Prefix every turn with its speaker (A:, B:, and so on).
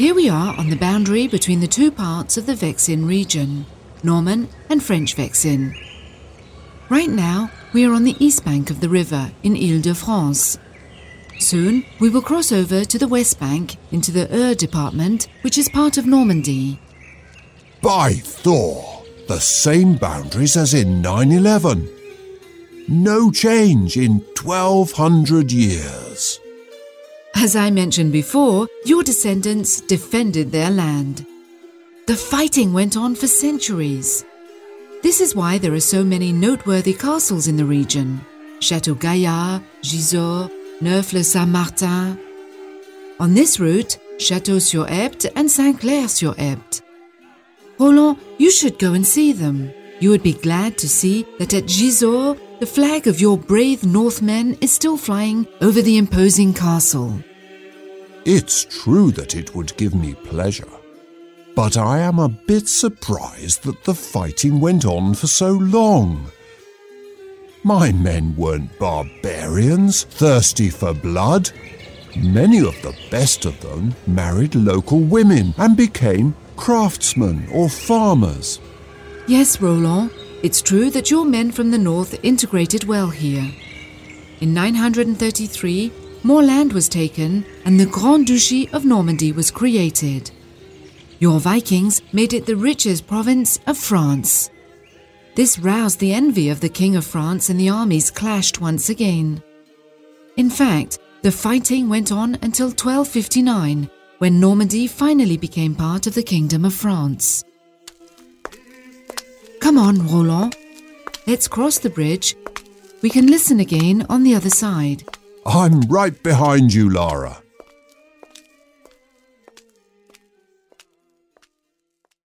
A: Here we are on the boundary between the two parts of the Vexin region, Norman and French Vexin. Right now, we are on the east bank of the river in Ile de France. Soon, we will cross over to the west bank into the Eure department, which is part of Normandy.
B: By Thor, the same boundaries as in 911. No change in 1200 years.
A: As I mentioned before, your descendants defended their land. The fighting went on for centuries. This is why there are so many noteworthy castles in the region Chateau Gaillard, Gisors, Neaufles-Saint-Martin. On this route, Château-sur-Epte and Saint-Clair-sur-Epte. Roland, you should go and see them. You would be glad to see that at Gisors, the flag of your brave Northmen is still flying over the imposing castle.
B: It's true that it would give me pleasure. But I am a bit surprised that the fighting went on for so long. My men weren't barbarians, thirsty for blood. Many of the best of them married local women and became craftsmen or farmers.
A: Yes, Roland, it's true that your men from the north integrated well here. In 933, more land was taken and the Grand Duchy of Normandy was created. Your Vikings made it the richest province of France. This roused the envy of the King of France and the armies clashed once again. In fact, the fighting went on until 1259, when Normandy finally became part of the Kingdom of France. Come on, Roland. Let's cross the bridge. We can listen again on the other side.
B: I'm right behind you, Lara.